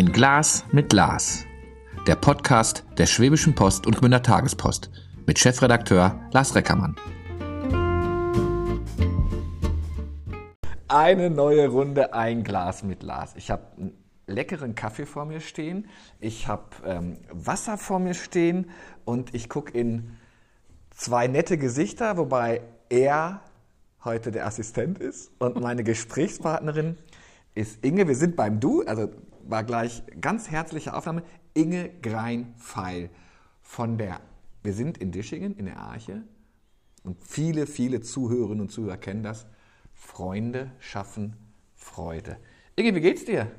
Ein Glas mit Lars. Der Podcast der Schwäbischen Post und Gmünder Tagespost mit Chefredakteur Lars Reckermann. Eine neue Runde, ein Glas mit Lars. Ich habe einen leckeren Kaffee vor mir stehen, ich habe ähm, Wasser vor mir stehen und ich gucke in zwei nette Gesichter, wobei er heute der Assistent ist und meine Gesprächspartnerin ist Inge. Wir sind beim Du, also war gleich ganz herzliche Aufnahme. Inge Grein-Pfeil von der, wir sind in Dischingen, in der Arche und viele, viele Zuhörerinnen und Zuhörer kennen das. Freunde schaffen Freude. Inge, wie geht's dir?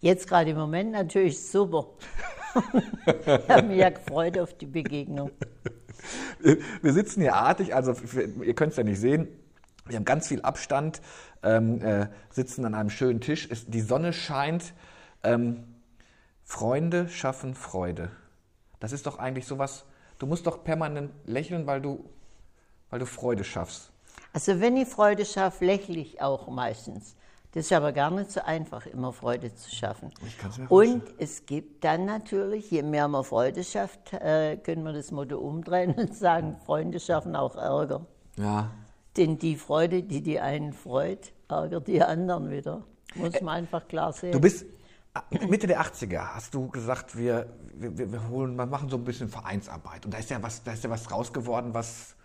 Jetzt gerade im Moment natürlich super. ich habe mich ja gefreut auf die Begegnung. Wir sitzen hier artig, also ihr könnt es ja nicht sehen. Wir haben ganz viel Abstand, ähm, äh, sitzen an einem schönen Tisch. Es, die Sonne scheint. Ähm, Freunde schaffen Freude. Das ist doch eigentlich sowas. Du musst doch permanent lächeln, weil du, weil du Freude schaffst. Also wenn ich Freude schaffe, lächle ich auch meistens. Das ist aber gar nicht so einfach, immer Freude zu schaffen. Und es gibt dann natürlich, je mehr man Freude schafft, äh, können wir das Motto umdrehen und sagen, Freunde schaffen auch Ärger. Ja. Denn die Freude, die die einen freut, ärgert die anderen wieder. Muss man einfach klar sehen. Du bist Mitte der 80er, hast du gesagt, wir, wir, wir holen, wir machen so ein bisschen Vereinsarbeit. Und da ist ja was, da ist ja was raus geworden, was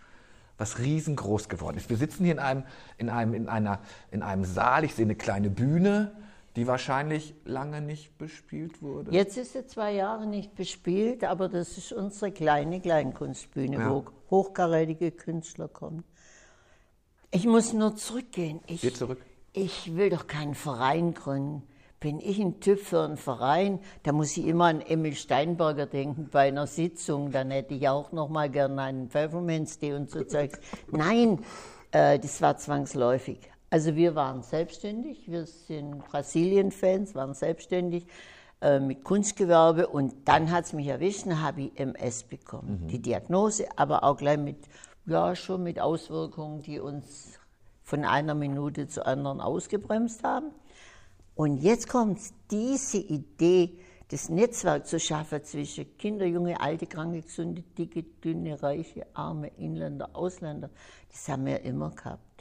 was riesengroß geworden ist. Wir sitzen hier in einem, in einem, in einer, in einem Saal, ich sehe eine kleine Bühne, die wahrscheinlich lange nicht bespielt wurde. Jetzt ist sie zwei Jahre nicht bespielt, aber das ist unsere kleine Kleinkunstbühne, ja. wo hochkarätige Künstler kommen. Ich muss nur zurückgehen. Ich, Geh zurück. Ich will doch keinen Verein gründen bin ich ein Typ für einen Verein, da muss ich immer an Emil Steinberger denken bei einer Sitzung. Dann hätte ich auch noch mal gerne einen Pfefferminztee und so Zeugs. Nein, äh, das war zwangsläufig. Also wir waren selbstständig, wir sind Brasilien-Fans, waren selbstständig äh, mit Kunstgewerbe und dann hat es mich erwischt, habe ich MS bekommen. Mhm. Die Diagnose, aber auch gleich mit, ja, schon mit Auswirkungen, die uns von einer Minute zur anderen ausgebremst haben. Und jetzt kommt diese Idee, das Netzwerk zu schaffen zwischen Kinder, junge, alte, kranke, gesunde, dicke, dünne, reiche, arme, Inländer, Ausländer. Das haben wir immer gehabt.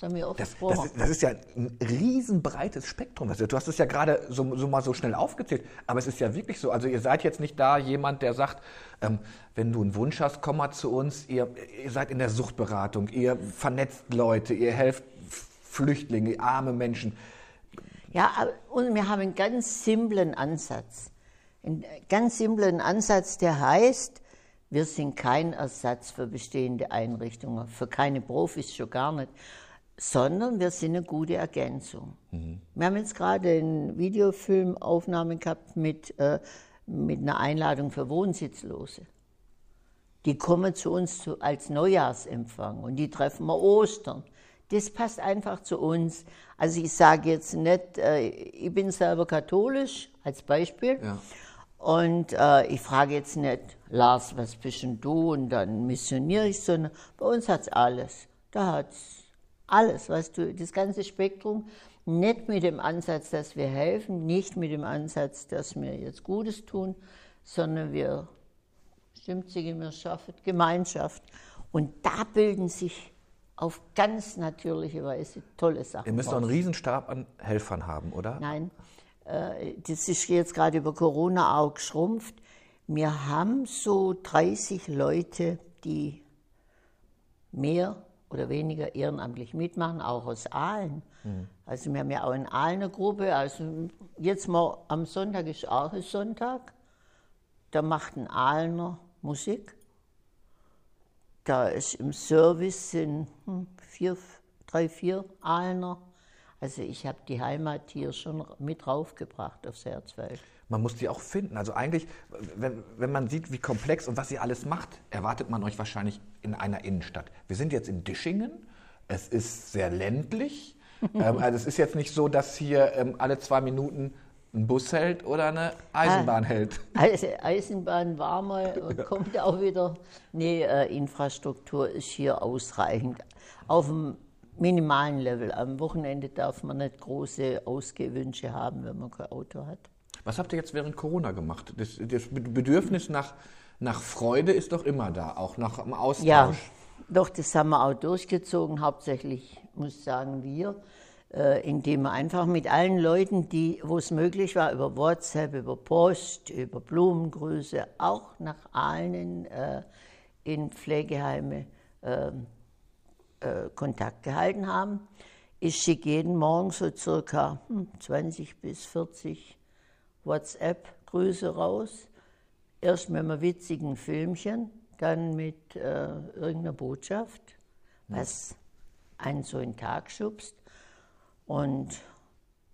Das das, ist, das ist ja ein riesenbreites Spektrum. Also, du hast es ja gerade so, so, mal so schnell aufgezählt, aber es ist ja wirklich so. Also ihr seid jetzt nicht da jemand, der sagt, ähm, wenn du einen Wunsch hast, komm mal zu uns. Ihr, ihr seid in der Suchtberatung, ihr vernetzt Leute, ihr helft Flüchtlinge, arme Menschen. Ja, und wir haben einen ganz simplen Ansatz. Einen ganz simplen Ansatz, der heißt, wir sind kein Ersatz für bestehende Einrichtungen, für keine Profis schon gar nicht, sondern wir sind eine gute Ergänzung. Mhm. Wir haben jetzt gerade eine Videofilmaufnahme gehabt mit, äh, mit einer Einladung für Wohnsitzlose. Die kommen zu uns zu, als Neujahrsempfang und die treffen wir Ostern das passt einfach zu uns. Also ich sage jetzt nicht, äh, ich bin selber katholisch als Beispiel. Ja. Und äh, ich frage jetzt nicht, Lars, was bist denn du? Und dann missioniere ich, sondern bei uns hat es alles. Da hat es alles, weißt du, das ganze Spektrum. Nicht mit dem Ansatz, dass wir helfen, nicht mit dem Ansatz, dass wir jetzt Gutes tun, sondern wir, stimmt sich, wir schaffen Gemeinschaft. Und da bilden sich auf ganz natürliche Weise tolle Sachen. Ihr müsst doch einen Riesenstab an Helfern haben, oder? Nein, äh, das ist jetzt gerade über Corona auch geschrumpft. Wir haben so 30 Leute, die mehr oder weniger ehrenamtlich mitmachen, auch aus Aalen. Mhm. Also wir haben ja auch in Aalen eine Gruppe. Also jetzt mal am Sonntag ist auch ein Sonntag. Da macht ein Aalener Musik. Da ist im Service sind hm, vier, drei, vier Aalener. Also ich habe die Heimat hier schon mit draufgebracht aufs Herzfeld. Man muss die auch finden. Also eigentlich, wenn, wenn man sieht, wie komplex und was ihr alles macht, erwartet man euch wahrscheinlich in einer Innenstadt. Wir sind jetzt in Dischingen. Es ist sehr ländlich. ähm, also es ist jetzt nicht so, dass hier ähm, alle zwei Minuten ein Bus hält oder eine Eisenbahn ah, hält? Also Eisenbahn war mal und kommt auch wieder. Nee, äh, Infrastruktur ist hier ausreichend. Auf dem minimalen Level. Am Wochenende darf man nicht große Ausgehwünsche haben, wenn man kein Auto hat. Was habt ihr jetzt während Corona gemacht? Das, das Bedürfnis nach, nach Freude ist doch immer da, auch nach dem Austausch. Ja, doch, das haben wir auch durchgezogen. Hauptsächlich, muss ich sagen, wir, indem wir einfach mit allen Leuten, die, wo es möglich war, über WhatsApp, über Post, über Blumengrüße, auch nach allen äh, in Pflegeheime äh, äh, Kontakt gehalten haben. Ich schicke jeden Morgen so circa 20 hm, bis 40 WhatsApp-Grüße raus. Erst mit einem witzigen Filmchen, dann mit äh, irgendeiner Botschaft, was einen so in den Tag schubst. Und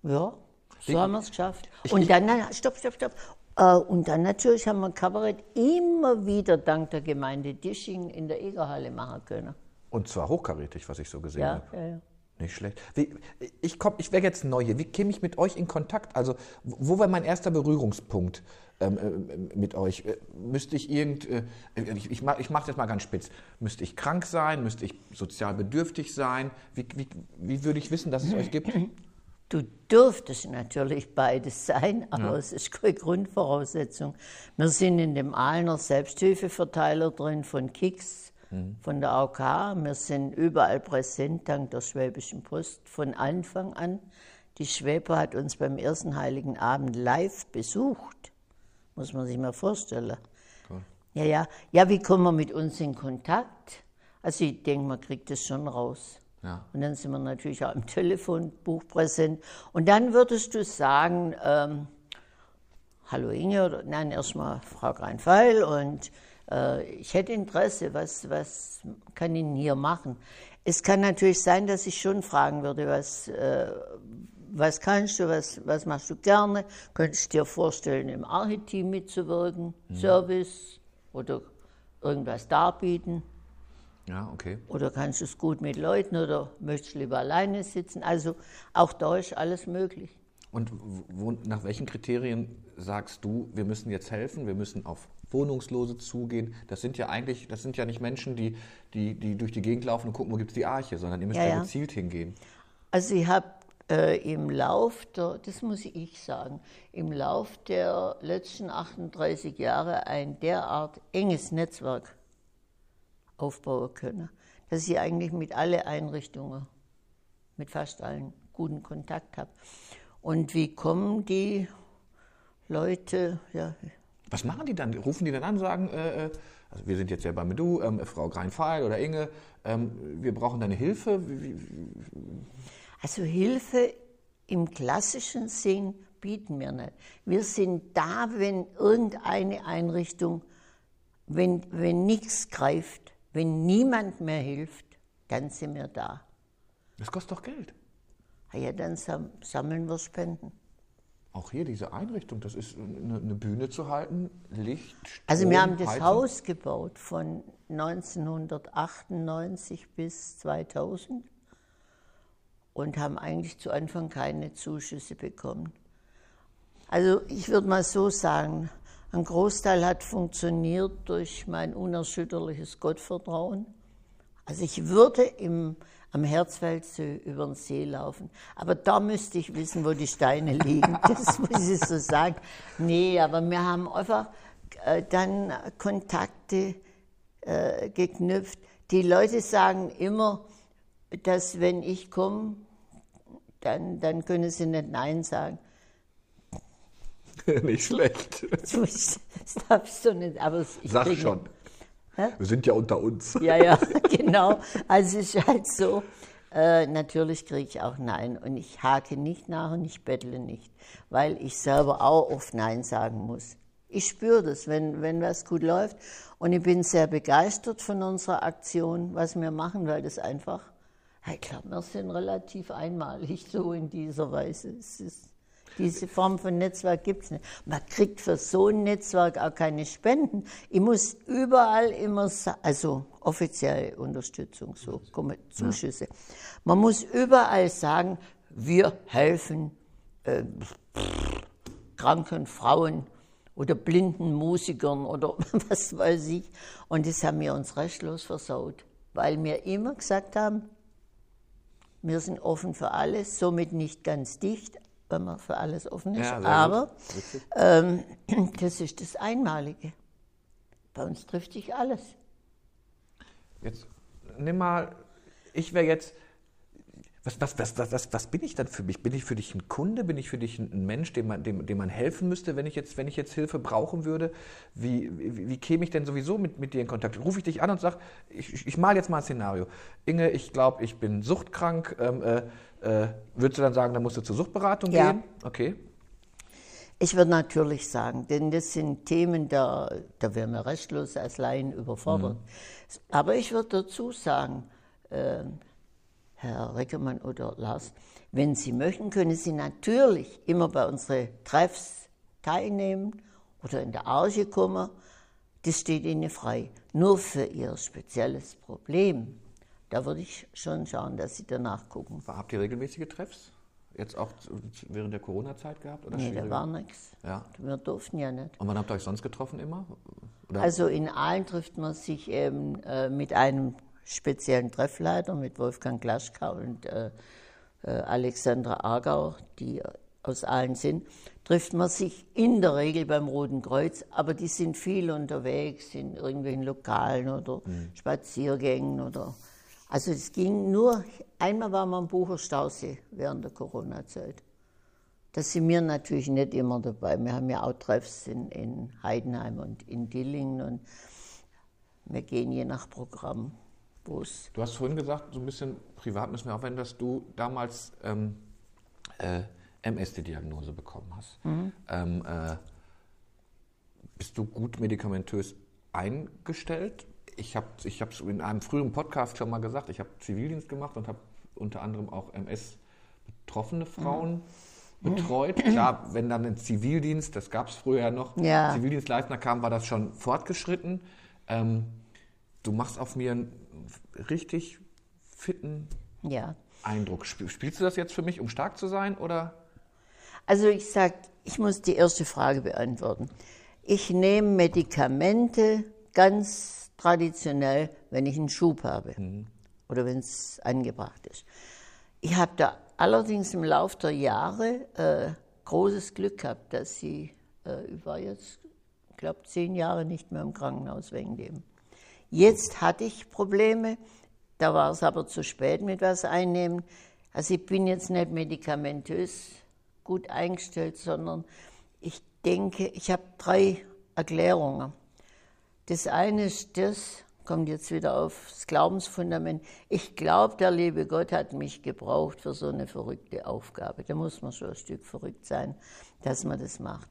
ja, so ich, haben wir es geschafft. Und dann, stopp, stopp, stopp. Äh, und dann natürlich haben wir Kabarett immer wieder dank der Gemeinde Disching in der Egerhalle machen können. Und zwar hochkarätig, was ich so gesehen ja, habe. Ja, ja. Nicht schlecht. Wie, ich komm, ich wäre jetzt neue. Wie käme ich mit euch in Kontakt? Also, wo war mein erster Berührungspunkt ähm, äh, mit euch? Äh, müsste ich irgend, äh, ich, ich mache mach das mal ganz spitz. Müsste ich krank sein? Müsste ich sozial bedürftig sein? Wie, wie, wie würde ich wissen, dass es euch gibt? Du dürftest natürlich beides sein, aber ja. es ist keine Grundvoraussetzung. Wir sind in dem Aalener Selbsthilfeverteiler drin von Kicks von der AOK. Wir sind überall präsent dank der Schwäbischen Post von Anfang an. Die Schwäbe hat uns beim ersten Heiligen Abend live besucht. Muss man sich mal vorstellen. Cool. Ja, ja. Ja, wie kommen wir mit uns in Kontakt? Also ich denke, man kriegt das schon raus. Ja. Und dann sind wir natürlich auch im Telefonbuch präsent. Und dann würdest du sagen, ähm, hallo Inge, oder nein, erstmal Frau Greinfeil und äh, ich hätte Interesse, was, was kann ich hier machen? Es kann natürlich sein, dass ich schon fragen würde, was, äh, was kannst du, was, was machst du gerne? Könntest du dir vorstellen, im Architeam mitzuwirken, mhm. Service oder irgendwas darbieten? Ja, okay. Oder kannst du es gut mit Leuten oder möchtest du lieber alleine sitzen? Also auch da ist alles möglich. Und wo, nach welchen Kriterien sagst du, wir müssen jetzt helfen, wir müssen auf Wohnungslose zugehen? Das sind ja eigentlich, das sind ja nicht Menschen, die, die, die durch die Gegend laufen und gucken, wo gibt es die Arche, sondern ihr müsst ja, ja gezielt hingehen. Also ich habe äh, im Lauf der, das muss ich sagen, im Lauf der letzten 38 Jahre ein derart enges Netzwerk aufbauen können, dass ich eigentlich mit allen Einrichtungen, mit fast allen guten Kontakt habe. Und wie kommen die Leute, ja. Was machen die dann? Rufen die dann an, sagen, äh, äh also wir sind jetzt ja bei Medu, ähm, Frau Greinfeil oder Inge, ähm, wir brauchen deine Hilfe. Also Hilfe im klassischen Sinn bieten wir nicht. Wir sind da, wenn irgendeine Einrichtung, wenn, wenn nichts greift, wenn niemand mehr hilft, dann sind wir da. Das kostet doch Geld. Ah ja, dann sammeln wir Spenden. Auch hier diese Einrichtung, das ist eine, Bühne zu halten, Licht. Strom, also wir haben das. Haus gebaut von 1998 bis 2000 und haben eigentlich zu Anfang keine Zuschüsse bekommen. Also ich würde mal so sagen, ein Großteil hat funktioniert durch mein unerschütterliches Gottvertrauen. Also ich würde im am Herzfeldsee über den See laufen. Aber da müsste ich wissen, wo die Steine liegen. Das muss ich so sagen. Nee, aber wir haben einfach äh, dann Kontakte äh, geknüpft. Die Leute sagen immer, dass wenn ich komme, dann, dann können sie nicht Nein sagen. nicht schlecht. Das darfst du nicht, aber ich Sag schon. Wir sind ja unter uns. Ja, ja, genau. Also es ist halt so. Äh, natürlich kriege ich auch Nein und ich hake nicht nach und ich bettle nicht, weil ich selber auch oft Nein sagen muss. Ich spüre das, wenn, wenn was gut läuft und ich bin sehr begeistert von unserer Aktion, was wir machen, weil das einfach, ich glaube, wir sind relativ einmalig so in dieser Weise. Ist diese Form von Netzwerk gibt es nicht. Man kriegt für so ein Netzwerk auch keine Spenden. Ich muss überall immer, also offizielle Unterstützung, so Zuschüsse. Man muss überall sagen, wir helfen äh, kranken Frauen oder blinden Musikern oder was weiß ich. Und das haben wir uns restlos versaut, weil wir immer gesagt haben, wir sind offen für alles, somit nicht ganz dicht, wenn man für alles offen ist. Ja, Aber ähm, das ist das Einmalige. Bei uns trifft sich alles. Jetzt nimm mal, ich wäre jetzt, was, was, was, was, was, bin ich dann für mich? Bin ich für dich ein Kunde? Bin ich für dich ein Mensch, dem man, dem, dem man helfen müsste, wenn ich jetzt, wenn ich jetzt Hilfe brauchen würde? Wie, wie, wie käme ich denn sowieso mit, mit dir in Kontakt? Rufe ich dich an und sage, ich, ich, ich mal jetzt mal ein Szenario. Inge, ich glaube, ich bin suchtkrank. Ähm, äh, äh, würdest du dann sagen, dann musst du zur Suchtberatung Ja. gehen? Okay. Ich würde natürlich sagen, denn das sind Themen, da, da wären wir restlos als Laien überfordert. Aber ich würde dazu sagen, äh, Herr Reckermann oder Lars, wenn Sie möchten, können Sie natürlich immer bei unseren Treffs teilnehmen oder in der Arche kommen. Das steht Ihnen frei. Nur für Ihr spezielles Problem, da würde ich schon schauen, dass Sie danach gucken. Habt ihr regelmäßige Treffs? Jetzt auch während der Corona-Zeit gehabt? Oder Nee, da war nichts. Ja. Wir durften ja nicht. Und wann habt ihr euch sonst getroffen immer? Oder? Also in Aalen trifft man sich eben äh, mit einem speziellen Treffleiter, mit Wolfgang Glaschka und äh, äh, Alexandra Aargau, die aus Aalen sind, trifft man sich in der Regel beim Roten Kreuz, aber die sind viel unterwegs in irgendwelchen Lokalen oder Spaziergängen oder also es ging nur, einmal waren wir am Bucher Stausee während der Corona-Zeit. Da sind wir natürlich nicht immer dabei. Wir haben ja auch Treffs in, in Heidenheim und in Dillingen und wir gehen je nach Programm, wo es. Du hast vorhin gesagt, so ein bisschen privat müssen wir aufwenden, dass du damals ähm, äh, MS die Diagnose bekommen hast. Ähm, äh, bist du gut medikamentös eingestellt? Ich habe ich es in einem früheren Podcast schon mal gesagt, ich habe Zivildienst gemacht und habe unter anderem auch MS-betroffene Frauen betreut. Klar, wenn dann ein Zivildienst, das gab es früher ja noch, Ja. Zivildienstleister kam, war das schon fortgeschritten. Ähm, du machst auf mir einen richtig fitten Ja. Eindruck. Sp- Spielst du das jetzt für mich, um stark zu sein? Oder? Also ich sage, ich muss die erste Frage beantworten. Ich nehme Medikamente ganz traditionell, wenn ich einen Schub habe oder wenn es angebracht ist. Ich habe da allerdings im Laufe der Jahre äh, großes Glück gehabt, dass sie, äh, ich war jetzt, ich glaube, zehn Jahre nicht mehr im Krankenhaus wegen dem. Jetzt hatte ich Probleme, da war es aber zu spät mit was einnehmen. Also ich bin jetzt nicht medikamentös gut eingestellt, sondern ich denke, ich habe drei Erklärungen. Das eine ist das, kommt jetzt wieder aufs Glaubensfundament. Ich glaube, der liebe Gott hat mich gebraucht für so eine verrückte Aufgabe. Da muss man schon ein Stück verrückt sein, dass man das macht.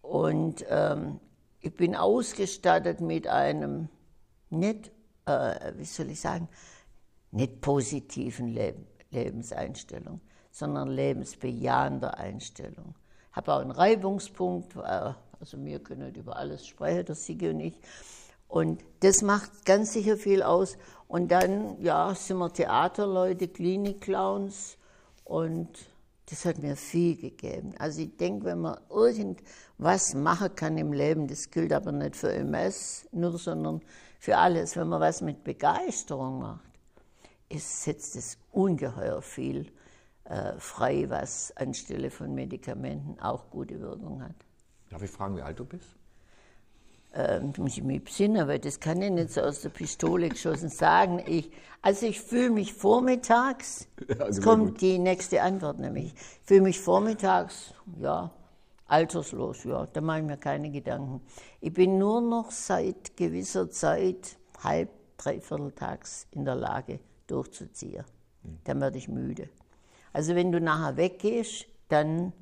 Und ähm, ich bin ausgestattet mit einem nicht, äh, wie soll ich sagen, nicht positiven Leb Lebenseinstellung, sondern lebensbejahender Einstellung. Habe auch einen Reibungspunkt, äh, also wir können nicht über alles sprechen, der Sigi und ich. Und das macht ganz sicher viel aus. Und dann, ja, sind wir Theaterleute, Klinikclowns und das hat mir viel gegeben. Also ich denke, wenn man irgendwas machen kann im Leben, das gilt aber nicht für MS nur, sondern für alles, wenn man was mit Begeisterung macht, es setzt es ungeheuer viel äh, frei, was anstelle von Medikamenten auch gute Wirkung hat. Darf ich fragen, wie alt du bist? Ähm, muss ich mich besinnen, weil das kann ich nicht so aus der Pistole geschossen sagen. Ich, also ich fühle mich vormittags, Ja, jetzt sehr kommt gut. die nächste Antwort nämlich, ich fühle mich vormittags, ja, alterslos, ja, da mache ich mir keine Gedanken. Ich bin nur noch seit gewisser Zeit halb, dreiviertel tags in der Lage durchzuziehen. Dann werde ich müde. Also wenn du nachher weggehst, dann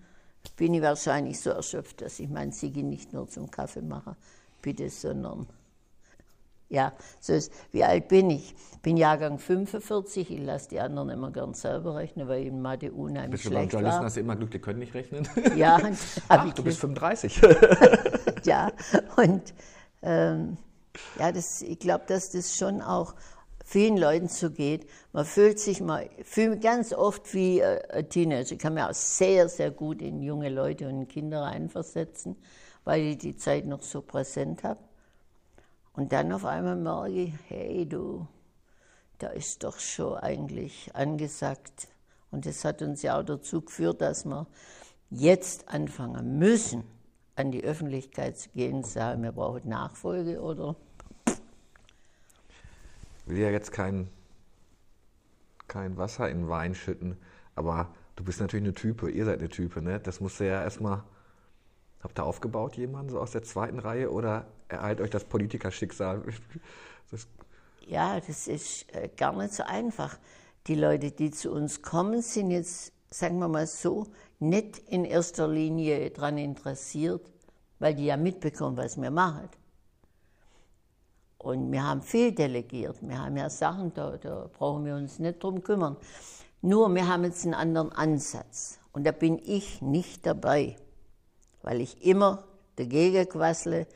bin ich wahrscheinlich so erschöpft, dass ich mein Sigi nicht nur zum Kaffee mache, bitte, sondern ja, so ist. Wie alt bin ich? Bin Jahrgang 45, ich lasse die anderen immer gern selber rechnen, weil ich in Mathe unheimlich Bist du beim schlecht Journalisten, hast du immer Glück, die können nicht rechnen. Ja, Ach, du bist Glück. 35. ja, und ähm, ja, das, ich glaube, dass das schon auch vielen Leuten so geht. Man fühlt sich mal, fühlt mich ganz oft wie äh, ein Teenager. Ich kann mir auch sehr, sehr gut in junge Leute und in Kinder reinversetzen, weil ich die Zeit noch so präsent habe. Und dann auf einmal merke ich, hey du, da ist doch schon eigentlich angesagt. Und das hat uns ja auch dazu geführt, dass wir jetzt anfangen müssen, an die Öffentlichkeit zu gehen und sagen, wir brauchen Nachfolge oder Ich will ja jetzt kein, kein Wasser in Wein schütten, aber du bist natürlich eine Type, ihr seid eine Type, ne? Das musst du ja erstmal. Habt ihr aufgebaut, jemanden so aus der zweiten Reihe oder ereilt euch das Politikerschicksal? Das, Ja, das ist äh, gar nicht so einfach. Die Leute, die zu uns kommen, sind jetzt, sagen wir mal so, nicht in erster Linie daran interessiert, weil die ja mitbekommen, was wir machen. Und wir haben viel delegiert. Wir haben ja Sachen, da, da brauchen wir uns nicht drum kümmern. Nur wir haben jetzt einen anderen Ansatz. Und da bin ich nicht dabei, weil ich immer dagegen quassle.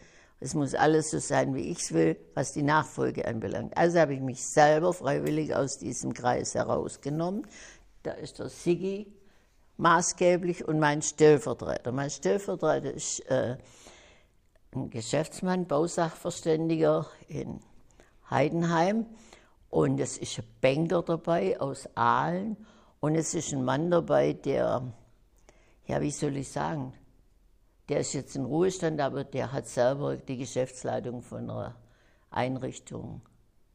Es muss alles so sein, wie ich es will, was die Nachfolge anbelangt. Also habe ich mich selber freiwillig aus diesem Kreis herausgenommen. Da ist der Siggi maßgeblich und mein Stellvertreter. Mein Stellvertreter ist äh, ein Geschäftsmann, Bausachverständiger in Heidenheim. Und es ist ein Banker dabei aus Aalen. Und es ist ein Mann dabei, der, ja, wie soll ich sagen, der ist jetzt in Ruhestand, aber der hat selber die Geschäftsleitung von einer Einrichtung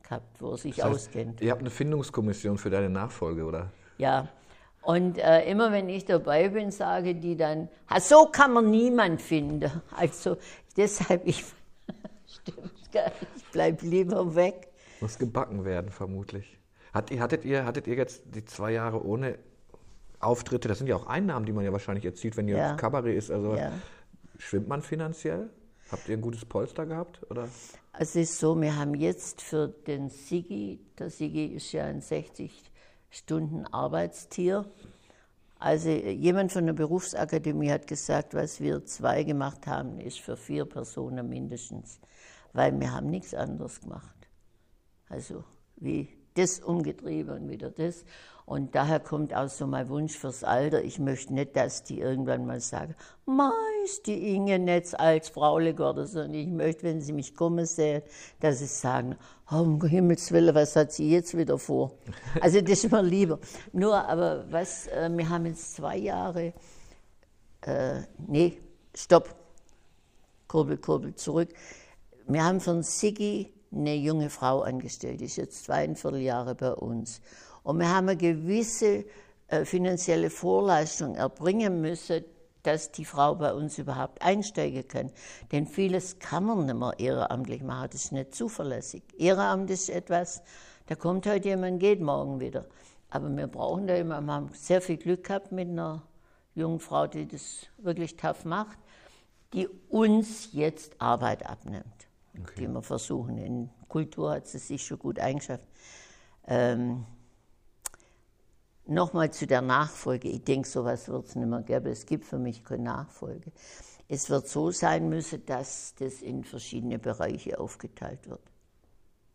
gehabt, wo er sich das heißt, auskennt. Ihr habt eine Findungskommission für deine Nachfolge, oder? Ja, und äh, immer wenn ich dabei bin, sage die dann, "Ha, so kann man niemand finden. Also deshalb, ich, stimmt, gell, ich bleib lieber weg. Muss gebacken werden, vermutlich. Hat, hattet, ihr, hattet ihr jetzt die zwei Jahre ohne Auftritte? Das sind ja auch Einnahmen, die man ja wahrscheinlich erzielt, wenn ihr Ja. Kabarett ist. Also Ja. Schwimmt man finanziell? Habt ihr ein gutes Polster gehabt? Oder? Es ist so, wir haben jetzt für den Sigi, der Sigi ist ja ein 60 Stunden Arbeitstier. Also jemand von der Berufsakademie hat gesagt, was wir zwei gemacht haben, ist für vier Personen mindestens, weil wir haben nichts anderes gemacht. Also wie das umgetrieben und wieder das. Und daher kommt auch so mein Wunsch fürs Alter. Ich möchte nicht, dass die irgendwann mal sagen, Ma, ist die Inge nicht als Fraulich oder so. Und ich möchte, wenn sie mich kommen sehen, dass sie sagen, oh, um Himmels Willen, was hat sie jetzt wieder vor? Also das ist mir lieber. Nur, aber was, äh, wir haben jetzt zwei Jahre, äh, nee, stopp, Kurbel, Kurbel, zurück. Wir haben von Siggi eine junge Frau angestellt, die ist jetzt zweieinviertel Jahre bei uns. Und wir haben eine gewisse äh, finanzielle Vorleistung erbringen müssen, dass die Frau bei uns überhaupt einsteigen kann. Denn vieles kann man nicht mehr ehrenamtlich machen, das ist nicht zuverlässig. Ehrenamt ist etwas, da kommt heute jemand, geht morgen wieder. Aber wir brauchen da immer, wir haben sehr viel Glück gehabt mit einer jungen Frau, die das wirklich tough macht, die uns jetzt Arbeit abnimmt, die wir versuchen. In Kultur hat sie sich schon gut eingeschafft. Ähm, Nochmal zu der Nachfolge. Ich denke, sowas wird es nicht mehr geben. Es gibt für mich keine Nachfolge. Es wird so sein müssen, dass das in verschiedene Bereiche aufgeteilt wird.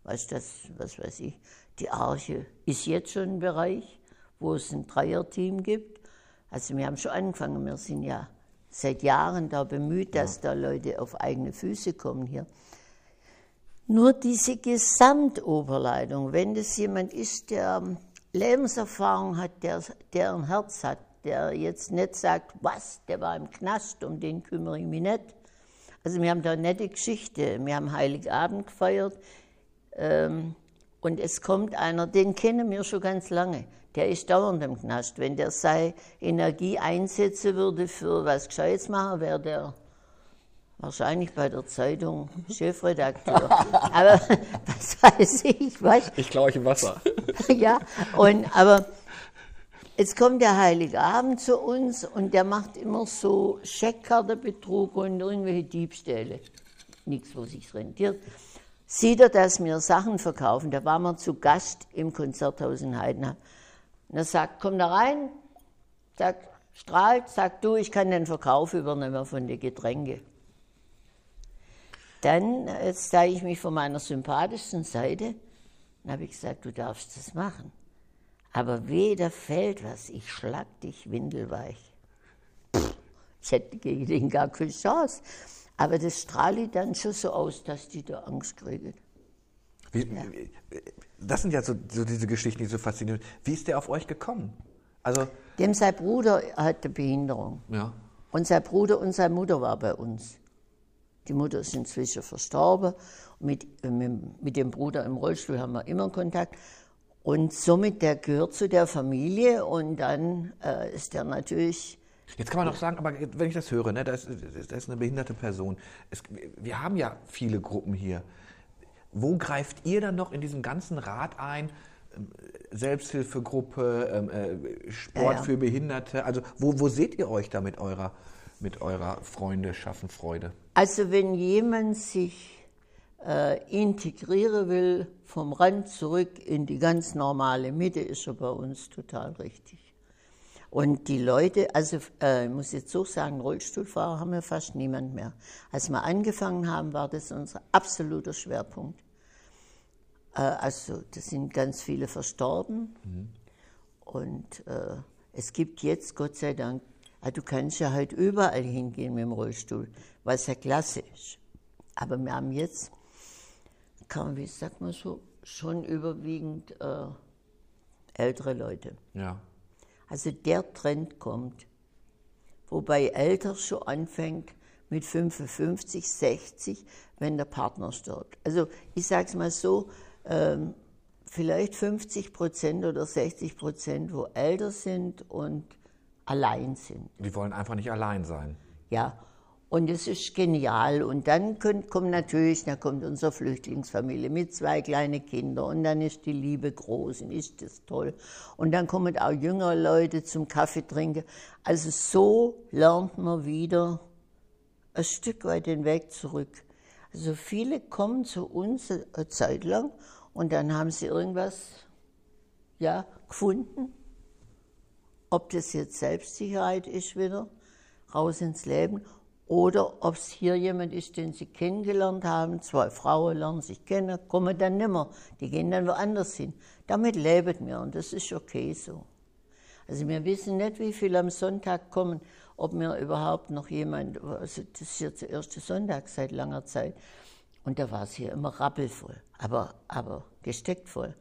Weißt du, das, was weiß ich, die Arche ist jetzt schon ein Bereich, wo es ein Dreierteam gibt. Also wir haben schon angefangen, wir sind ja seit Jahren da bemüht, dass da Leute auf eigene Füße kommen hier. Nur diese Gesamtoberleitung, wenn das jemand ist, der Lebenserfahrung hat, der, der ein Herz hat, der jetzt nicht sagt, was, der war im Knast, um den kümmere ich mich nicht. Also wir haben da eine nette Geschichte. Wir haben Heiligabend gefeiert ähm, und es kommt einer, den kennen wir schon ganz lange. Der ist dauernd im Knast. Wenn der seine Energie einsetzen würde für was Gescheites machen, wäre der wahrscheinlich bei der Zeitung Chefredakteur. Aber was weiß ich, was? Ich klaue euch im Wasser. ja, und, aber jetzt kommt der Heilige Abend zu uns und der macht immer so Scheckkartenbetrug und irgendwelche Diebstähle. Nichts, wo sich rentiert. Sieht er, dass wir Sachen verkaufen, da waren wir zu Gast im Konzerthaus in Heidenheim. Und er sagt, komm da rein, sagt, strahlt, sagt du, ich kann den Verkauf übernehmen von den Getränke. Dann äh, zeige ich mich von meiner sympathischsten Seite dann habe ich gesagt, du darfst das machen. Aber da fällt was, ich schlag dich windelweich. Pff, ich hätte gegen den gar keine Chance. Aber das strahlt dann schon so aus, dass die da Angst kriegen. Wie, wie- Das sind ja so, so diese Geschichten, die so faszinierend sind. Wie ist der auf euch gekommen? Also, Dem sein Bruder hat eine Behinderung. Ja. Und sein Bruder und seine Mutter war bei uns. Die Mutter ist inzwischen verstorben. Mit, äh, mit, mit dem Bruder im Rollstuhl haben wir immer Kontakt. Und somit, der gehört zu der Familie und dann äh, ist der natürlich. Jetzt kann man doch sagen, aber wenn ich das höre, ne, da, ist, da ist eine behinderte Person. Es, wir haben ja viele Gruppen hier. Wo greift ihr dann noch in diesem ganzen Rat ein? Ähm, Selbsthilfegruppe, ähm, äh, Sport Ja, ja. für Behinderte. Also wo, wo seht ihr euch da mit eurer, mit eurer Freunde schaffen Freude? Also, wenn jemand sich äh, integrieren will, vom Rand zurück in die ganz normale Mitte, ist er bei uns total richtig. Und die Leute, also äh, ich muss jetzt so sagen, Rollstuhlfahrer haben wir fast niemand mehr. Als wir angefangen haben, war das unser absoluter Schwerpunkt. Äh, also das sind ganz viele verstorben. Und äh, es gibt jetzt, Gott sei Dank, ah, du kannst ja halt überall hingehen mit dem Rollstuhl, was ja klasse ist. Aber wir haben jetzt, kann, wie sagt man so, schon überwiegend äh, ältere Leute. Ja. Also der Trend kommt, wobei älter schon anfängt mit 55, 60, wenn der Partner stirbt. Also ich sage es mal so, ähm, vielleicht 50 Prozent oder 60 Prozent, wo älter sind und allein sind. Die wollen einfach nicht allein sein. Ja, und es ist genial. Und dann könnt, kommt natürlich, da kommt unsere Flüchtlingsfamilie mit zwei kleinen Kindern und dann ist die Liebe groß und ist das toll. Und dann kommen auch jüngere Leute zum Kaffee trinken. Also so lernt man wieder ein Stück weit den Weg zurück. Also viele kommen zu uns eine Zeit lang und dann haben sie irgendwas ja, gefunden. Ob das jetzt Selbstsicherheit ist wieder, raus ins Leben, oder ob es hier jemand ist, den sie kennengelernt haben. Zwei Frauen lernen sich kennen, kommen dann nimmer. Die gehen dann woanders hin. Damit leben wir und das ist okay so. Also wir wissen nicht, wie viele am Sonntag kommen, ob mir überhaupt noch jemand, also das ist jetzt der erste Sonntag seit langer Zeit. Und da war es hier immer rappelvoll, aber, aber gesteckt voll.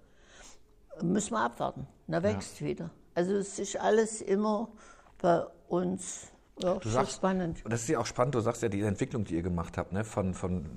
Müssen wir abwarten, dann wächst wieder. Also es ist alles immer bei uns ja, Du sagst, spannend. Und das ist ja auch spannend, du sagst ja die Entwicklung, die ihr gemacht habt, ne? von, von,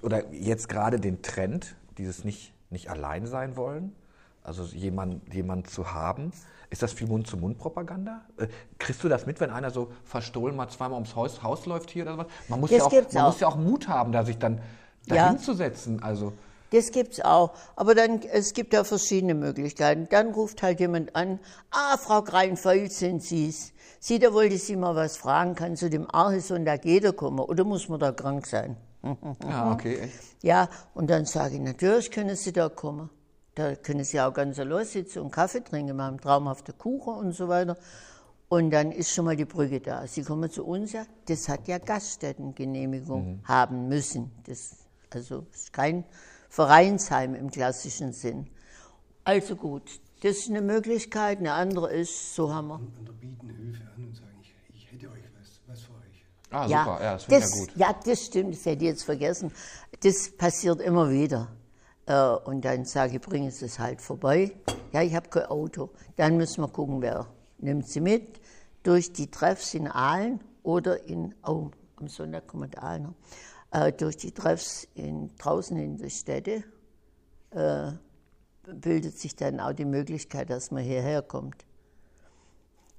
oder jetzt gerade den Trend, dieses nicht, nicht allein sein wollen, also jemand, jemand zu haben. Ist das viel Mund-zu-Mund-Propaganda? Äh, kriegst du das mit, wenn einer so verstohlen mal zweimal ums Haus, Haus läuft hier oder was? Man muss, Das ja auch, man auch. muss ja auch Mut haben, da sich dann Ja. dahin zu setzen. Also, Das gibt's auch. Aber dann, es gibt ja verschiedene Möglichkeiten. Dann ruft halt jemand an, ah, Frau Greinfeld, sind Sie's? Sie, da wollte Sie mal was fragen, kann zu dem Archesonntag jeder kommen oder muss man da krank sein? ja, okay, echt. Ja, und dann sage ich, natürlich können Sie da kommen. Da können Sie auch ganz allein sitzen und Kaffee trinken, wir haben traumhafte Kuchen und so weiter. Und dann ist schon mal die Brücke da. Sie kommen zu uns, ja, das hat ja Gaststättengenehmigung haben müssen. Das, also ist kein Vereinsheim im klassischen Sinn. Also gut, das ist eine Möglichkeit. Eine andere ist, so haben wir Und da bieten Hilfe an und sagen, ich, ich hätte euch was, was für euch. Ah, super, ja, das finde ich ja gut. Ja, das stimmt, das hätte ich jetzt vergessen. Das passiert immer wieder. Äh, Und dann sage ich, bringen Sie es halt vorbei. Ja, ich habe kein Auto. Dann müssen wir gucken, wer nimmt sie mit. Durch die Treffs in Aalen oder in, oh, am Sonntag kommt Aalen noch. Äh, durch die Treffs in, draußen in der Städte äh, bildet sich dann auch die Möglichkeit, dass man hierher kommt.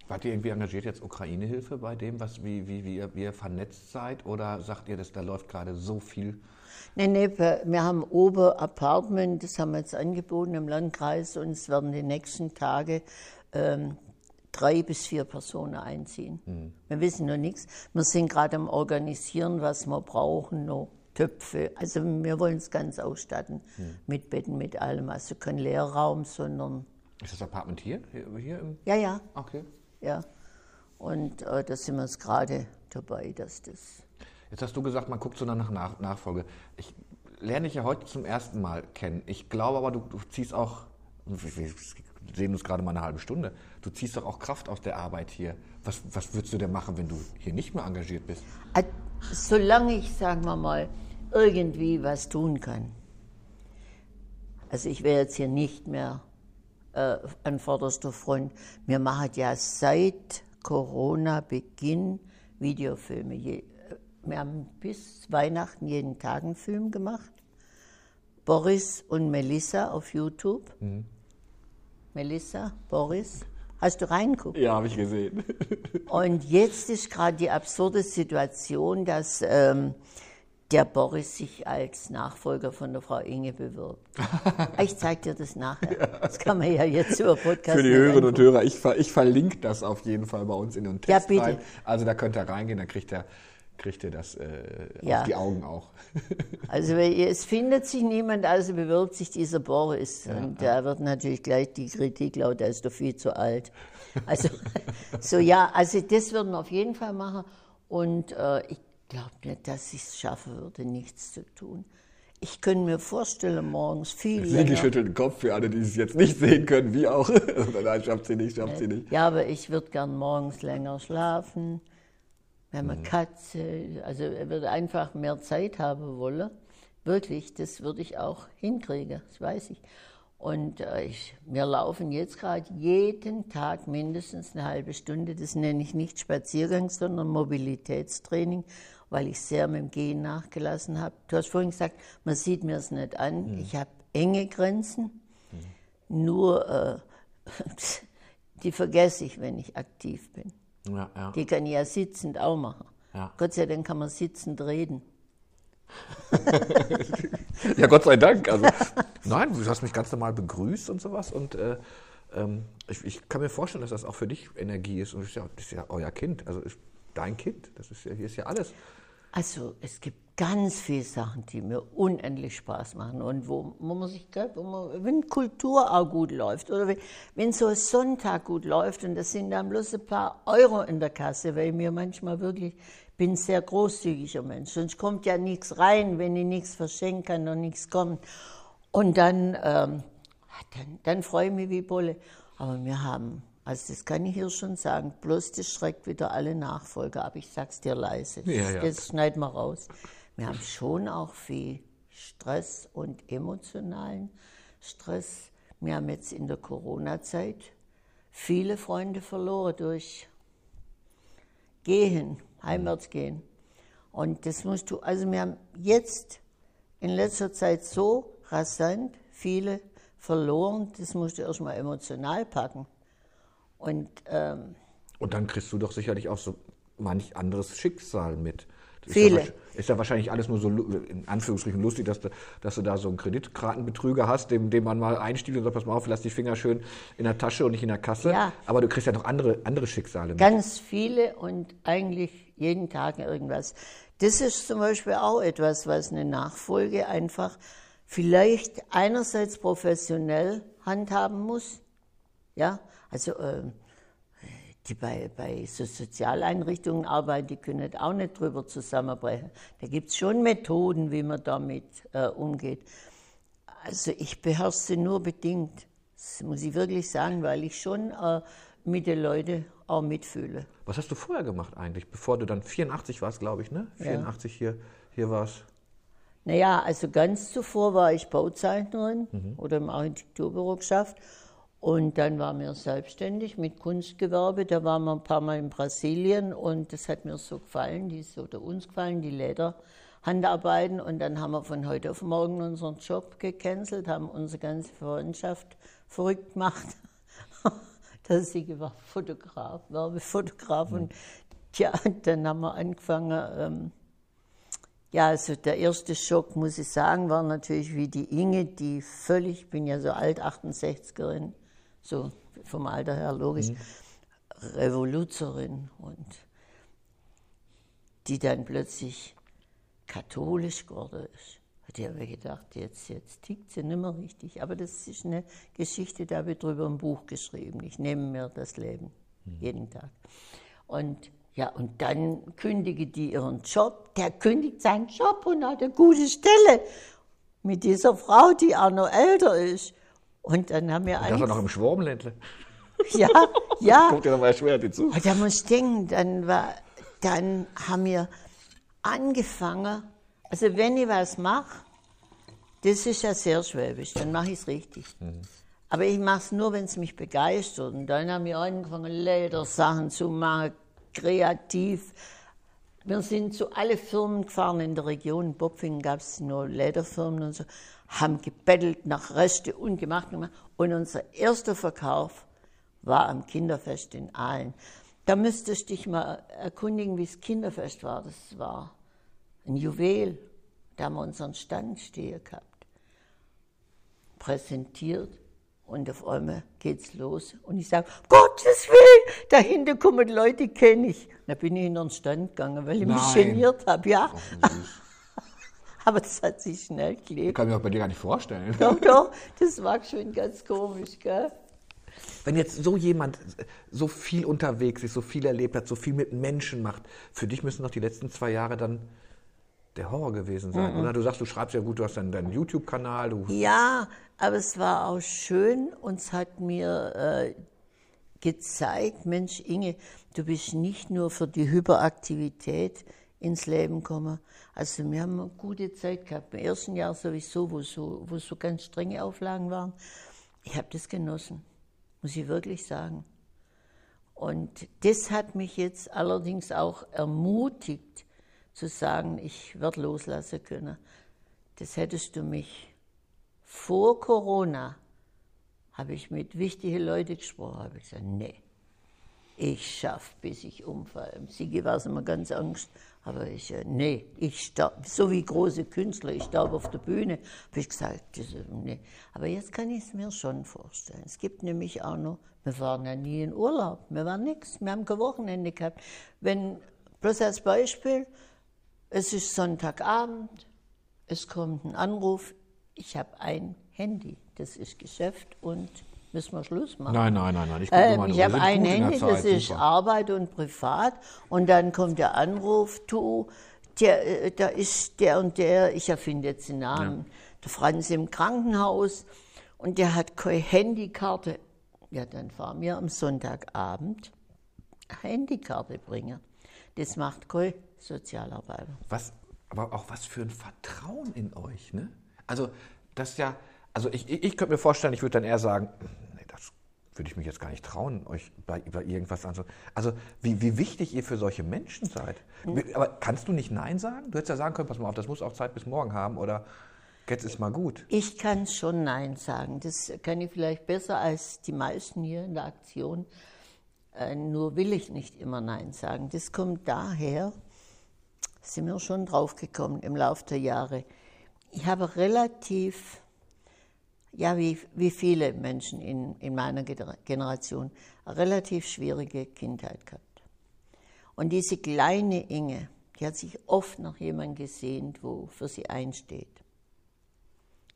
Wart ihr irgendwie engagiert jetzt Ukraine-Hilfe bei dem, was, wie, wie, wie, ihr, wie ihr vernetzt seid? Oder sagt ihr, dass da läuft gerade so viel? Nee, nee, wir wir haben Ober Apartment, das haben wir jetzt angeboten im Landkreis und es werden die nächsten Tage ähm, drei bis vier Personen einziehen. Wir wissen noch nichts. Wir sind gerade am Organisieren, was wir brauchen, noch Töpfe. Also wir wollen es ganz ausstatten mit Betten, mit allem. Also kein Leerraum, sondern Ist das Apartment hier? Hier, hier ja, ja, okay. ja. Und äh, da sind wir jetzt gerade dabei, dass das. Jetzt hast du gesagt, man guckt so nach nach Nachfolge. Ich lerne dich ja heute zum ersten Mal kennen. Ich glaube aber, du, du ziehst auch, sehen uns gerade mal eine halbe Stunde, du ziehst doch auch Kraft aus der Arbeit hier. Was, was würdest du denn machen, wenn du hier nicht mehr engagiert bist? Äh, Solange ich, sagen wir mal, irgendwie was tun kann. Also ich wäre jetzt hier nicht mehr äh, an vorderster Front. Wir machen ja seit Corona-Beginn Videofilme. Je, wir haben bis Weihnachten jeden Tag einen Film gemacht. Boris und Melissa auf YouTube. Mhm. Melissa, Boris. Hast du reinguckt? Ja, habe ich gesehen. Und jetzt ist gerade die absurde Situation, dass ähm, der Boris sich als Nachfolger von der Frau Inge bewirbt. Ich zeige dir das nachher. Das kann man ja jetzt über Podcast Für die Hörerinnen und. Hörer, ich, ver ich verlinke das auf jeden Fall bei uns in den Ja, Text bitte. rein. Also da könnt ihr reingehen, dann kriegt ihr, kriegt ihr das äh, Ja. auf die Augen auch. Also es findet sich niemand, also bewirbt sich dieser Boris. und da wird natürlich gleich die Kritik laut, der ist doch viel zu alt. Also so ja, also das würden wir auf jeden Fall machen. Und äh, ich glaube nicht, dass ich es schaffen würde, nichts zu tun. Ich könnte mir vorstellen, morgens viel Sigi länger. schüttelt den Kopf für alle, die es jetzt nicht sehen können, wie auch. Also, Nein, schafft sie nicht, schafft sie nicht. Ja, aber ich würde gern morgens länger schlafen. Wir haben eine Katze. Also er würde einfach mehr Zeit haben wollen. Wirklich, das würde ich auch hinkriegen, das weiß ich. Und äh, ich, wir laufen jetzt gerade jeden Tag mindestens eine halbe Stunde. Das nenne ich nicht Spaziergang, sondern Mobilitätstraining, weil ich sehr mit dem Gehen nachgelassen habe. Du hast vorhin gesagt, man sieht mir es nicht an. Ich habe enge Grenzen. Nur äh, die vergesse ich, wenn ich aktiv bin. Ja, ja. Die kann ich ja sitzend auch machen. Ja. Gott sei Dank kann man sitzend reden. ja, Gott sei Dank. Also, nein, du hast mich ganz normal begrüßt und sowas. Und äh, ähm, ich, ich kann mir vorstellen, dass das auch für dich Energie ist. Und das ist ja, das ist ja euer Kind. Also ist dein Kind. Das ist ja, hier ist ja alles. Also es gibt ganz viele Sachen, die mir unendlich Spaß machen und wo, wo man sich, wo man, wenn Kultur auch gut läuft oder wenn, wenn so ein Sonntag gut läuft und das sind dann bloß ein paar Euro in der Kasse, weil ich mir manchmal wirklich, ich bin ein sehr großzügiger Mensch, sonst kommt ja nichts rein, wenn ich nichts verschenken kann und nichts kommt. Und dann, ähm, dann, dann freue ich mich wie Bolle. Aber wir haben, also das kann ich hier schon sagen, bloß das schreckt wieder alle Nachfolger ab. Ich sag's dir leise. Das, Ja, ja. das schneiden wir raus. Wir haben schon auch viel Stress und emotionalen Stress. Wir haben jetzt in der Corona-Zeit viele Freunde verloren durch Gehen, heimwärts gehen. Und das musst du, also wir haben jetzt in letzter Zeit so rasant viele verloren, das musst du erstmal emotional packen. Und ähm, Und dann kriegst du doch sicherlich auch so manch anderes Schicksal mit. Viele. Ist ja, ist ja wahrscheinlich alles nur so in Anführungsstrichen lustig, dass du, dass du da so einen Kreditkartenbetrüger hast, dem, dem man mal einstiehlt und sagt, pass mal auf, lass die Finger schön in der Tasche und nicht in der Kasse. Ja. Aber du kriegst ja noch andere, andere Schicksale mit. Ganz viele und eigentlich jeden Tag irgendwas. Das ist zum Beispiel auch etwas, was eine Nachfolge einfach vielleicht einerseits professionell handhaben muss. Ja, also ähm, die bei, bei so Sozialeinrichtungen arbeiten, die können auch nicht drüber zusammenbrechen. Da gibt es schon Methoden, wie man damit äh, umgeht. Also ich beherrsche sie nur bedingt. Das muss ich wirklich sagen, weil ich schon äh, mit den Leuten auch mitfühle. Was hast du vorher gemacht eigentlich, bevor du dann 84 warst, glaube ich, ne? 84 hier, hier warst. Naja, also ganz zuvor war ich Bauzeichnerin oder im Architekturbüro geschafft. Und dann waren wir selbstständig mit Kunstgewerbe. Da waren wir ein paar Mal in Brasilien und das hat mir so gefallen, die oder uns gefallen, die Lederhandarbeiten. Und dann haben wir von heute auf morgen unseren Job gecancelt, haben unsere ganze Freundschaft verrückt gemacht. Der Sigi war Fotograf, Werbefotograf. Und tja, dann haben wir angefangen, ähm, ja, also der erste Schock, muss ich sagen, war natürlich wie die Inge, die völlig, ich bin ja so alt, 68erin, so vom Alter her logisch, Revoluzerin und die dann plötzlich katholisch geworden ist. Hat ich aber gedacht, jetzt, jetzt tickt sie nicht mehr richtig. Aber das ist eine Geschichte, da habe ich drüber ein Buch geschrieben. Ich nehme mir das Leben, jeden Tag. Und ja, und dann kündige die ihren Job. Der kündigt seinen Job und hat eine gute Stelle mit dieser Frau, die auch noch älter ist. Und dann haben wir Das war noch im Schwarmländle. Ja, ja. Guck dir doch mal schwer die zu. Und da muss ich denken, dann, war, dann haben wir angefangen, also wenn ich was mache, das ist ja sehr schwäbisch, dann mache ich es richtig. Aber ich mache es nur, wenn es mich begeistert. Und dann haben wir angefangen, Ledersachen zu machen, kreativ. Wir sind zu alle Firmen gefahren in der Region. In Bopfingen gab es nur Lederfirmen und so. Haben gebettelt nach Reste und gemacht. Und unser erster Verkauf war am Kinderfest in Aalen. Da müsstest du dich mal erkundigen, wie das Kinderfest war. Das war ein Juwel. Da haben wir unseren Stand stehen gehabt. Präsentiert. Und auf einmal geht's los. Und ich sage, Gottes Willen, dahinter kommen Leute, die kenne ich. Da bin ich in den Stand gegangen, weil ich mich Nein. geniert habe. Ja, aber das hat sich schnell gelebt. Kann ich mir auch bei dir gar nicht vorstellen. Doch, doch, das war schon ganz komisch, gell? Wenn jetzt so jemand so viel unterwegs ist, so viel erlebt hat, so viel mit Menschen macht, für dich müssen doch die letzten zwei Jahre dann der Horror gewesen sein, oder? Du sagst, du schreibst ja gut, du hast deinen, deinen YouTube-Kanal, Ja, aber es war auch schön und es hat mir äh, gezeigt, Mensch Inge, du bist nicht nur für die Hyperaktivität ins Leben gekommen. Also wir haben eine gute Zeit gehabt. Im ersten Jahr sowieso, wo so, wo so ganz strenge Auflagen waren. Ich habe das genossen, muss ich wirklich sagen. Und das hat mich jetzt allerdings auch ermutigt, zu sagen, ich werde loslassen können. Das hättest du mich vor Corona, habe ich mit wichtigen Leuten gesprochen, habe ich gesagt, nee, ich schaffe, bis ich umfalle. Im Sigi war es immer ganz Angst, aber ich, äh, nee, ich starb, so wie große Künstler, ich starb auf der Bühne, habe ich gesagt, das, äh, nee. Aber jetzt kann ich es mir schon vorstellen. Es gibt nämlich auch noch, wir waren ja nie in Urlaub, wir waren nichts, wir haben kein Wochenende gehabt. Wenn, bloß als Beispiel, es ist Sonntagabend, es kommt ein Anruf, ich habe ein Handy, das ist Geschäft und müssen wir Schluss machen. Nein, nein, nein, nein. Ich, Ähm, ich habe ein Handy, das ist super. Arbeit und Privat. Und dann kommt der Anruf, du, der, äh, da ist der und der, ich erfinde jetzt den Namen, der Franz im Krankenhaus und der hat keine Handykarte. Ja, dann fahren wir am Sonntagabend eine Handykarte bringen. Das macht kein Sozialarbeiter. Was, aber auch was für ein Vertrauen in euch, ne? Also, das ja, also ich, ich, ich könnte mir vorstellen, ich würde dann eher sagen, nee, das würde ich mich jetzt gar nicht trauen, euch bei, bei irgendwas anzu. Also, wie, wie wichtig ihr für solche Menschen seid. Wie- Aber kannst du nicht Nein sagen? Du hättest ja sagen können, pass mal auf, das muss auch Zeit bis morgen haben oder jetzt ist mal gut. Ich kann schon Nein sagen. Das kann ich vielleicht besser als die meisten hier in der Aktion. Äh, nur will ich nicht immer Nein sagen. Das kommt daher, sind wir schon draufgekommen im Laufe der Jahre. Ich habe relativ, ja, wie, wie viele Menschen in, in meiner Gener- Generation, relativ schwierige Kindheit gehabt. Und diese kleine Inge, die hat sich oft nach jemandem gesehnt, wo für sie einsteht.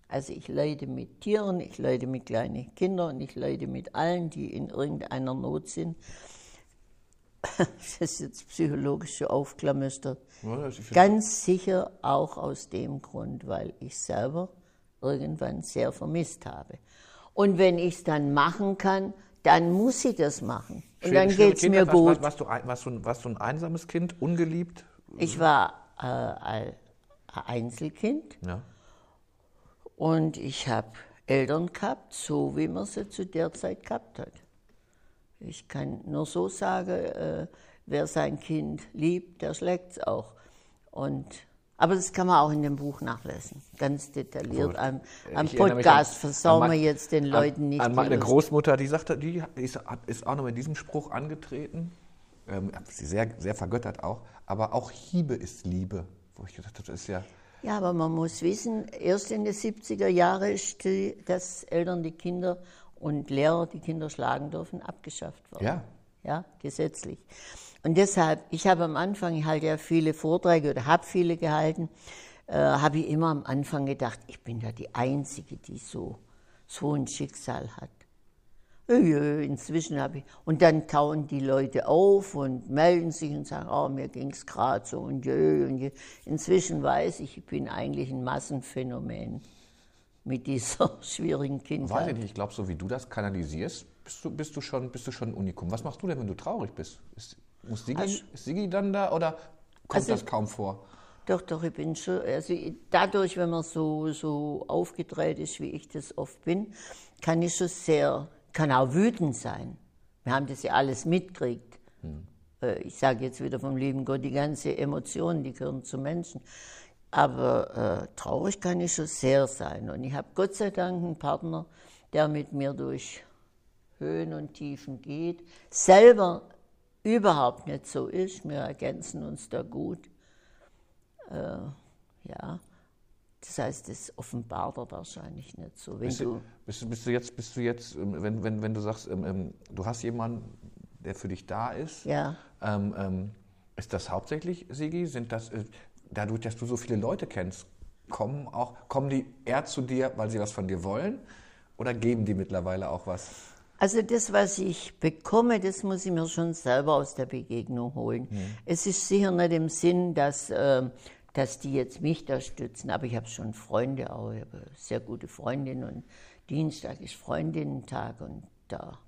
Also ich leide mit Tieren, ich leide mit kleinen Kindern und ich leide mit allen, die in irgendeiner Not sind. Das ist jetzt psychologische Aufklamüster. Ja, Ganz sicher auch aus dem Grund, weil ich selber irgendwann sehr vermisst habe. Und wenn ich es dann machen kann, dann muss ich das machen. Und Schwere- dann geht es mir Kindheit, warst- gut. Warst, du, ein- warst, du, warst du ein einsames Kind, ungeliebt? Ich war äh, ein ein Einzelkind. Ja. Und ich habe Eltern gehabt, so wie man sie zu der Zeit gehabt hat. Ich kann nur so sagen, äh, wer sein Kind liebt, der schlägt es auch. Und, aber das kann man auch in dem Buch nachlesen, ganz detailliert. Am, am Podcast an- versauen an wir jetzt den Leuten nicht An meine. Großmutter, die sagte, die ist, ist auch noch mit diesem Spruch angetreten. Ähm, sie sehr, sehr vergöttert auch. Aber auch Hiebe ist Liebe. Wo ich gedacht habe, das ist ja. Ja, aber man muss wissen, erst in den 70er Jahren ist die, dass Eltern die Kinder und Lehrer die Kinder schlagen dürfen, abgeschafft worden. Ja. Ja, gesetzlich. Und deshalb, ich habe am Anfang, ich halte ja viele Vorträge oder habe viele gehalten, äh, habe ich immer am Anfang gedacht, ich bin ja die Einzige, die so, so ein Schicksal hat. Jö, Inzwischen habe ich, und dann tauen die Leute auf und melden sich und sagen, oh, mir ging es gerade so und jö, und jö. Inzwischen weiß ich, ich bin eigentlich ein Massenphänomen mit dieser schwierigen Weiß ich Kindheit. nicht, ich glaube, so wie du das kanalisierst, bist du, bist du, schon, bist du schon ein Unikum. Was machst du denn, wenn du traurig bist? Ist, muss Sigi, Also- ist Sigi dann da oder kommt Also- das kaum vor? Doch, doch, ich bin schon, also dadurch, wenn man so, so aufgedreht ist, wie ich das oft bin, kann ich schon sehr, kann auch wütend sein. Wir haben das ja alles mitgekriegt. Äh, Ich sage jetzt wieder vom lieben Gott, die ganze Emotionen, die gehören zu Menschen. Aber äh, traurig kann ich schon sehr sein. Und ich habe Gott sei Dank einen Partner, der mit mir durch Höhen und Tiefen geht, selber überhaupt nicht so ist. Wir ergänzen uns da gut. Äh, ja, das heißt, das offenbart er wahrscheinlich nicht so. Wenn Bist du, bist, bist du jetzt, bist du jetzt ähm, wenn, wenn, wenn du sagst, ähm, ähm, du hast jemanden, der für dich da ist, ja, ähm, ähm, ist das hauptsächlich, Sigi? Sind das, äh, dadurch, dass du so viele Leute kennst, kommen auch, kommen die eher zu dir, weil sie was von dir wollen? Oder geben die mittlerweile auch was? Also das, was ich bekomme, das muss ich mir schon selber aus der Begegnung holen. Es ist sicher nicht im Sinn, dass, ähm, dass die jetzt mich da stützen, aber ich habe schon Freunde auch. Ich habe sehr gute Freundin und Dienstag ist Freundinnentag und da,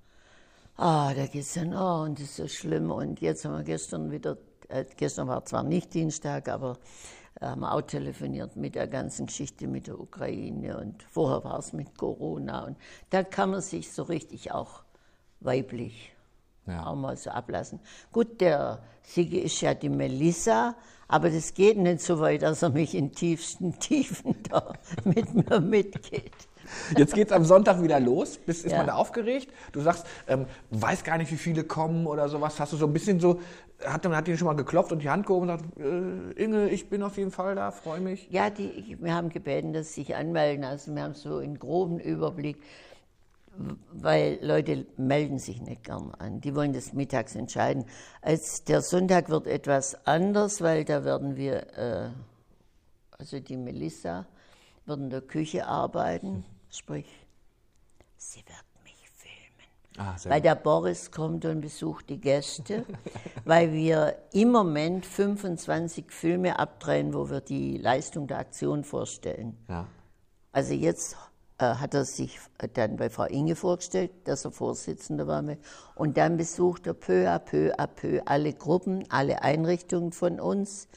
ah, da geht's dann, oh, und das ist so schlimm. Und jetzt haben wir gestern wieder, äh, gestern war zwar nicht Dienstag, aber äh, haben wir auch telefoniert mit der ganzen Geschichte mit der Ukraine und vorher war es mit Corona. Und da kann man sich so richtig auch weiblich Ja. auch mal so ablassen. Gut, der Sigi ist ja die Melissa, aber das geht nicht so weit, dass er mich in tiefsten Tiefen da mit mir mitgeht. Jetzt geht's am Sonntag wieder los. Bist, ist Ja. man da aufgeregt? Du sagst, ähm, weiß gar nicht, wie viele kommen oder sowas. Hast du so ein bisschen so, hat, dann- hat die schon mal geklopft und die Hand gehoben und gesagt, äh, Inge, ich bin auf jeden Fall da, freue mich. Ja, die, wir haben gebeten, dass sie sich anmelden. Also wir haben so einen groben Überblick, weil Leute melden sich nicht gern an. Die wollen das mittags entscheiden. Als der Sonntag wird etwas anders, weil da werden wir, äh, also die Melissa, wird in der Küche arbeiten. Sprich, sie wird mich filmen. Ah, Weil der Boris kommt und besucht die Gäste, weil wir im Moment 25 Filme abdrehen, wo wir die Leistung der Aktion vorstellen. Ja. Also jetzt äh, hat er sich dann bei Frau Inge vorgestellt, dass er Vorsitzender war. mit- Und dann besucht er peu à peu à peu alle Gruppen, alle Einrichtungen von uns.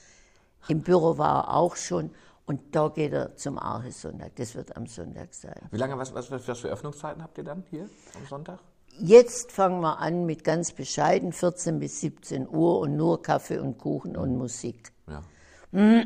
Im Büro war er auch schon. Und da geht er zum Arche-Sonntag. Das wird am Sonntag sein. Wie lange, was, was, was für Öffnungszeiten habt ihr dann hier am Sonntag? Jetzt fangen wir an mit ganz bescheiden 14 bis 17 Uhr und nur Kaffee und Kuchen und Musik. Ja.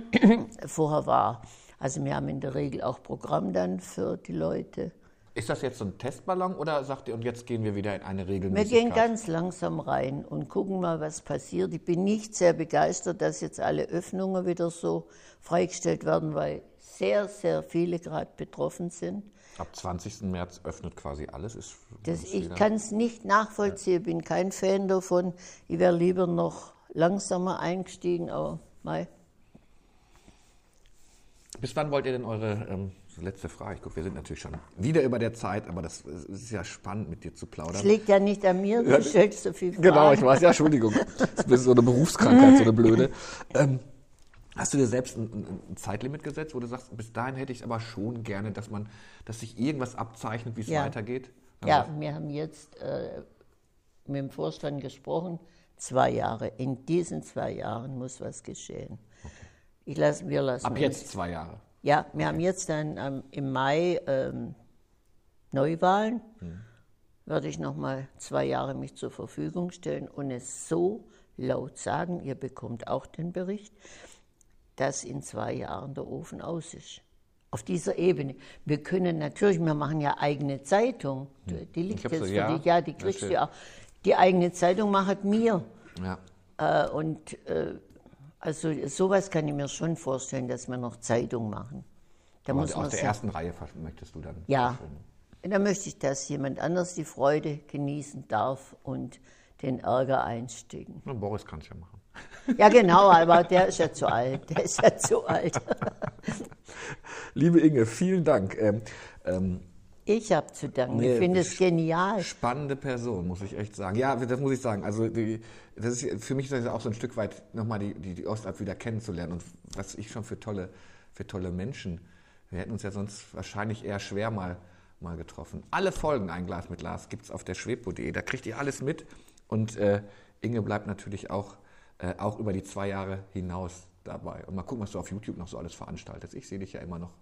Vorher war, also wir haben in der Regel auch Programm dann für die Leute. Ist das jetzt so ein Testballon oder sagt ihr, und jetzt gehen wir wieder in eine Wir Regelmäßigkeit? gehen ganz langsam rein und gucken mal, was passiert. Ich bin nicht sehr begeistert, dass jetzt alle Öffnungen wieder so freigestellt werden, weil sehr, sehr viele gerade betroffen sind. Ab 20. März öffnet quasi alles. Ist Das, ich kann es nicht nachvollziehen, bin kein Fan davon. Ich wäre lieber noch langsamer eingestiegen, aber mei. Bis wann wollt ihr denn eure, ähm, letzte Frage, ich gucke, wir sind natürlich schon wieder über der Zeit, aber das ist ja spannend, mit dir zu Es plaudern. liegt ja nicht an mir, du stellst so viel Fragen. Genau, ich weiß, ja, Entschuldigung. Das ist so eine Berufskrankheit, so eine blöde. Ähm, hast du dir selbst ein, ein, Zeitlimit gesetzt, wo du sagst, bis dahin hätte ich es aber schon gerne, dass man, dass sich irgendwas abzeichnet, wie es Ja. weitergeht? Ja, wir haben jetzt äh, mit dem Vorstand gesprochen, zwei Jahre. In diesen zwei Jahren muss was geschehen. Ich lass, wir lassen Ab jetzt zwei Jahre. Ja, wir haben jetzt dann ähm, im Mai ähm, Neuwahlen. Werde ich noch mal zwei Jahre mich zur Verfügung stellen und es so laut sagen, ihr bekommt auch den Bericht, dass in zwei Jahren der Ofen aus ist. Auf dieser Ebene. Wir können natürlich, wir machen ja eigene Zeitung. Die, die liegt jetzt so, für ja, dich, ja, die kriegst du ja auch. Die eigene Zeitung macht mir. Ja. Äh, und äh, also sowas kann ich mir schon vorstellen, dass wir noch Zeitung machen. Da muss aus der sagen, ersten Reihe möchtest du dann. ja, da möchte ich, dass jemand anders die Freude genießen darf und den Ärger einstecken. Na, Boris kann es ja machen. Ja, genau, aber der ist ja zu alt. Der ist ja zu alt. Liebe Inge, vielen Dank. Ähm, ähm, Ich habe zu danken. Nee, ich finde es genial. Spannende Person, muss ich echt sagen. Ja, das muss ich sagen. Also die, das ist für mich ist das auch so ein Stück weit nochmal die, die, die Ostalb wieder kennenzulernen und was ich schon für tolle, für tolle Menschen. Wir hätten uns ja sonst wahrscheinlich eher schwer mal, mal getroffen. Alle Folgen Ein Glas mit Lars gibt es auf der schwebbo.de. Da kriegt ihr alles mit und äh, Inge bleibt natürlich auch, äh, auch über die zwei Jahre hinaus dabei. Und mal gucken, was du auf YouTube noch so alles veranstaltest. Ich sehe dich ja immer noch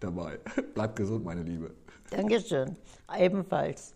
dabei. Bleibt gesund, meine Liebe. Dankeschön. Ebenfalls.